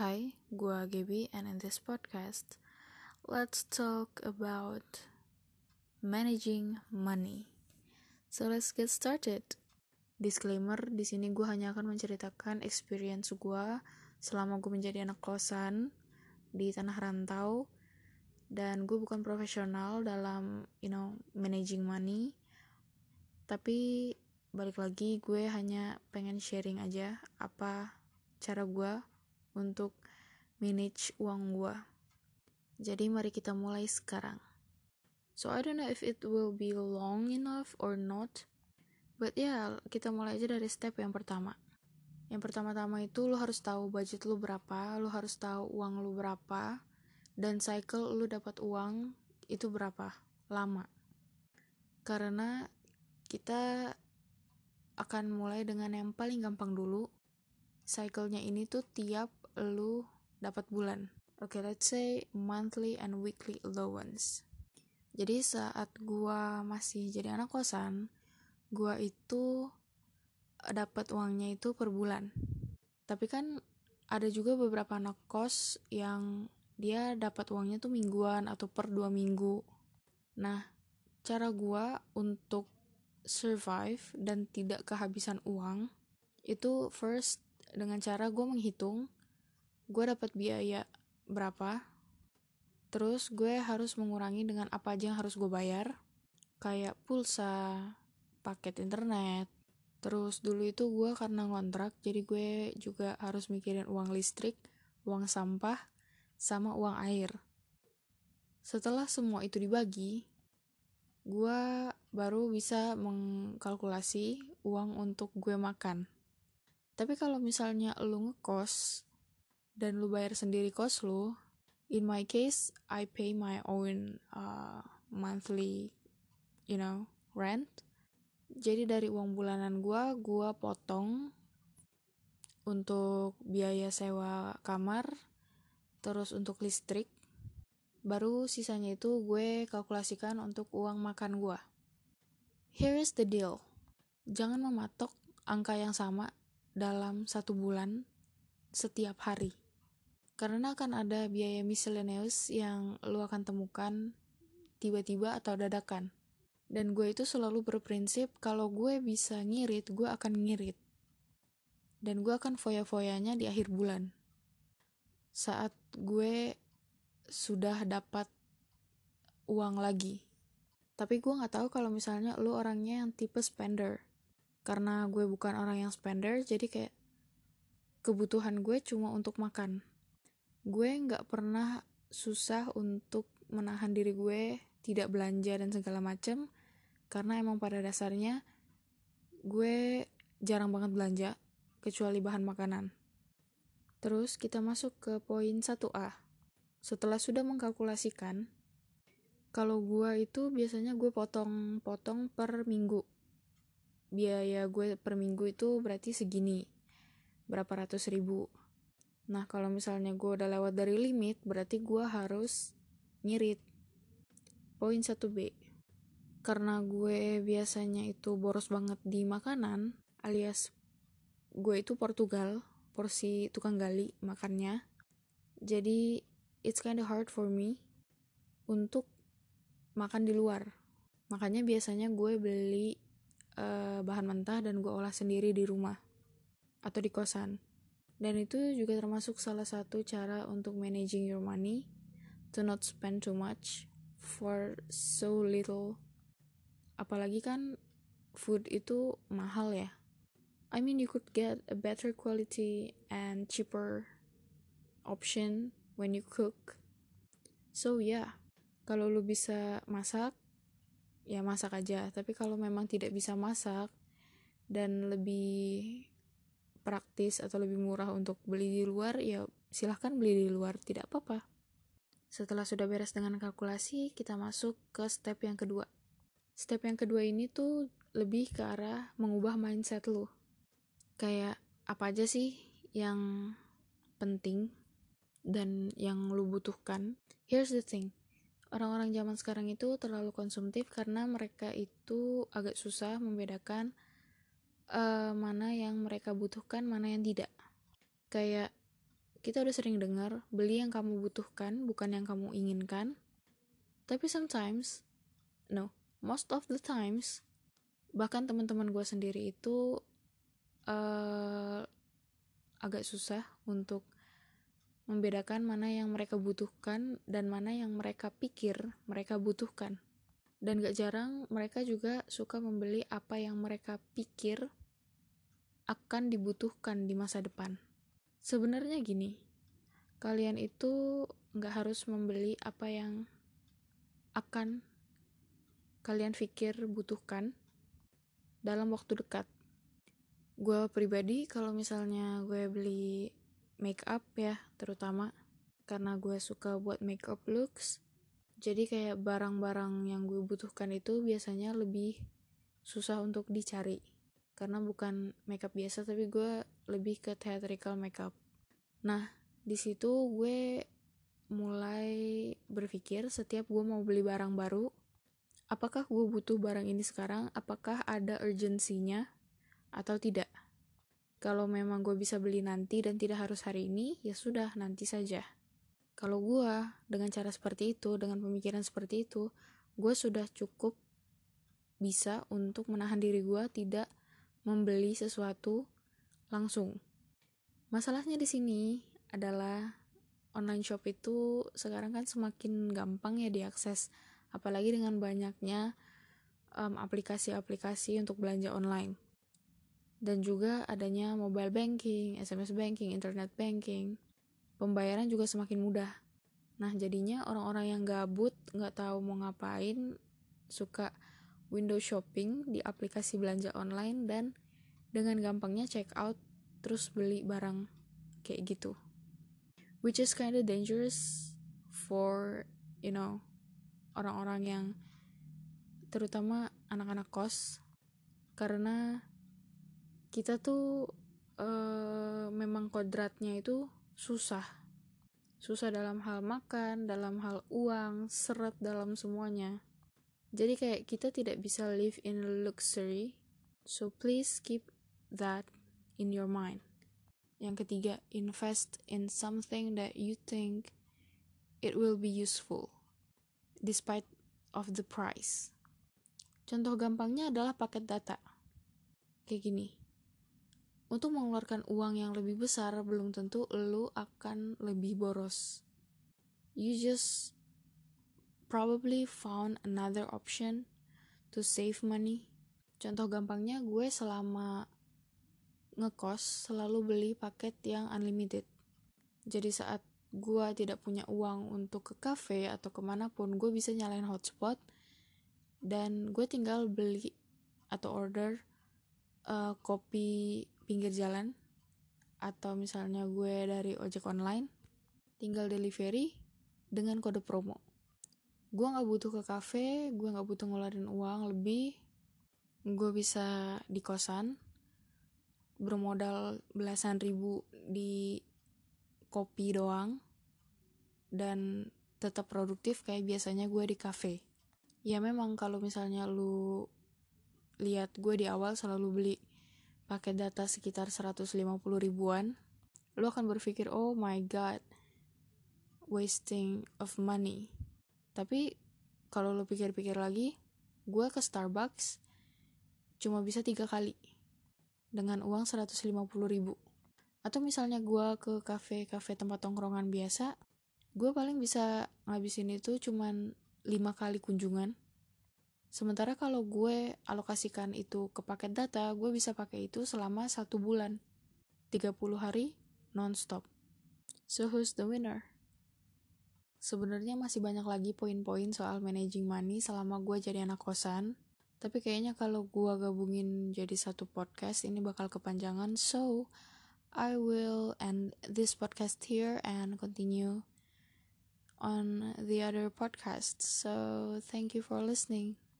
Hi, gua Gaby and in this podcast, let's talk about managing money. So let's get started. Disclaimer, di sini gue hanya akan menceritakan experience gue selama gue menjadi anak kosan di tanah rantau dan gue bukan profesional dalam you know managing money tapi balik lagi gue hanya pengen sharing aja apa cara gue untuk manage uang gue jadi mari kita mulai sekarang so I don't know if it will be long enough or not but ya yeah, kita mulai aja dari step yang pertama yang pertama-tama itu lo harus tahu budget lo berapa, lo harus tahu uang lo berapa, dan cycle lo dapat uang itu berapa lama. Karena kita akan mulai dengan yang paling gampang dulu. Cycle-nya ini tuh tiap lo dapat bulan. Oke, okay, let's say monthly and weekly allowance. Jadi saat gua masih jadi anak kosan, gua itu dapat uangnya itu per bulan. Tapi kan ada juga beberapa anak kos yang dia dapat uangnya tuh mingguan atau per dua minggu. Nah, cara gua untuk survive dan tidak kehabisan uang itu first dengan cara gue menghitung gue dapat biaya berapa terus gue harus mengurangi dengan apa aja yang harus gue bayar kayak pulsa paket internet Terus dulu itu gue karena ngontrak, jadi gue juga harus mikirin uang listrik, uang sampah, sama uang air. Setelah semua itu dibagi, gue baru bisa mengkalkulasi uang untuk gue makan. Tapi kalau misalnya lu ngekos dan lu bayar sendiri kos lu, in my case, I pay my own uh, monthly, you know, rent. Jadi dari uang bulanan gue gue potong untuk biaya sewa kamar terus untuk listrik. Baru sisanya itu gue kalkulasikan untuk uang makan gue here is the deal. Jangan mematok angka yang sama dalam satu bulan setiap hari karena akan ada biaya miscellaneous yang lo akan temukan tiba-tiba atau dadakan dan gue itu selalu berprinsip kalau gue bisa ngirit, gue akan ngirit. Dan gue akan foya-foyanya di akhir bulan. Saat gue sudah dapat uang lagi. Tapi gue gak tahu kalau misalnya lo orangnya yang tipe spender. Karena gue bukan orang yang spender, jadi kayak kebutuhan gue cuma untuk makan. Gue gak pernah susah untuk menahan diri gue tidak belanja dan segala macam karena emang pada dasarnya gue jarang banget belanja kecuali bahan makanan. Terus kita masuk ke poin 1A. Setelah sudah mengkalkulasikan, kalau gue itu biasanya gue potong-potong per minggu. Biaya gue per minggu itu berarti segini, berapa ratus ribu. Nah kalau misalnya gue udah lewat dari limit, berarti gue harus ngirit. Poin 1B karena gue biasanya itu boros banget di makanan alias gue itu Portugal porsi tukang gali makannya. Jadi it's kind of hard for me untuk makan di luar. Makanya biasanya gue beli uh, bahan mentah dan gue olah sendiri di rumah atau di kosan dan itu juga termasuk salah satu cara untuk managing your money to not spend too much for so little. Apalagi kan food itu mahal ya. I mean you could get a better quality and cheaper option when you cook. So yeah. Kalau lu bisa masak ya masak aja. Tapi kalau memang tidak bisa masak dan lebih praktis atau lebih murah untuk beli di luar ya silahkan beli di luar tidak apa-apa. Setelah sudah beres dengan kalkulasi kita masuk ke step yang kedua. Step yang kedua ini tuh lebih ke arah mengubah mindset lu. Kayak apa aja sih yang penting dan yang lu butuhkan? Here's the thing. Orang-orang zaman sekarang itu terlalu konsumtif karena mereka itu agak susah membedakan uh, mana yang mereka butuhkan mana yang tidak kayak kita udah sering dengar beli yang kamu butuhkan bukan yang kamu inginkan. Tapi sometimes, no, most of the times, bahkan teman-teman gue sendiri itu uh, agak susah untuk membedakan mana yang mereka butuhkan dan mana yang mereka pikir mereka butuhkan. Dan gak jarang mereka juga suka membeli apa yang mereka pikir akan dibutuhkan di masa depan. Sebenarnya gini, kalian itu nggak harus membeli apa yang akan kalian pikir butuhkan dalam waktu dekat. Gue pribadi kalau misalnya gue beli make up ya, terutama karena gue suka buat make up looks, jadi kayak barang-barang yang gue butuhkan itu biasanya lebih susah untuk dicari. Karena bukan makeup biasa tapi gue lebih ke theatrical makeup. Nah di situ gue mulai berpikir setiap gue mau beli barang baru apakah gue butuh barang ini sekarang? Apakah ada urgensinya atau tidak? Kalau memang gue bisa beli nanti dan tidak harus hari ini ya sudah nanti saja kalau gue dengan cara seperti itu dengan pemikiran seperti itu gue sudah cukup bisa untuk menahan diri gue tidak membeli sesuatu langsung. Masalahnya di sini adalah online shop itu sekarang kan semakin gampang ya diakses, apalagi dengan banyaknya aplikasi-aplikasi um, untuk belanja online. Dan juga adanya mobile banking, SMS banking, internet banking. Pembayaran juga semakin mudah. Nah, jadinya orang-orang yang gabut, nggak tahu mau ngapain, suka window shopping di aplikasi belanja online dan dengan gampangnya check out terus beli barang kayak gitu which is kind of dangerous for you know orang-orang yang terutama anak-anak kos karena kita tuh uh, memang kodratnya itu susah susah dalam hal makan dalam hal uang seret dalam semuanya jadi kayak kita tidak bisa live in luxury. So please keep that in your mind. Yang ketiga, invest in something that you think it will be useful despite of the price. Contoh gampangnya adalah paket data. Kayak gini. Untuk mengeluarkan uang yang lebih besar belum tentu lu akan lebih boros. You just probably found another option to save money. Contoh gampangnya gue selama ngekos selalu beli paket yang unlimited. Jadi saat gue tidak punya uang untuk ke cafe atau ke mana pun, gue bisa nyalain hotspot dan gue tinggal beli atau order uh, kopi pinggir jalan atau misalnya gue dari ojek online tinggal delivery dengan kode promo. Gue nggak butuh ke kafe gue nggak butuh ngeluarin uang lebih. Gue bisa di kosan bermodal belasan ribu di kopi doang dan tetap produktif kayak biasanya gue di kafe. Ya memang kalau misalnya lu lihat gue di awal selalu beli pakai data sekitar 150 ribuan lu akan berpikir oh my god wasting of money tapi kalau lo pikir-pikir lagi, gue ke Starbucks cuma bisa tiga kali dengan uang 150 ribu. Atau misalnya gue ke kafe-kafe tempat tongkrongan biasa, gue paling bisa ngabisin itu cuman lima kali kunjungan. Sementara kalau gue alokasikan itu ke paket data, gue bisa pakai itu selama satu bulan. 30 hari non-stop. So who's the winner? Sebenarnya masih banyak lagi poin-poin soal managing money selama gue jadi anak kosan. Tapi kayaknya kalau gue gabungin jadi satu podcast ini bakal kepanjangan. So, I will end this podcast here and continue on the other podcast. So, thank you for listening.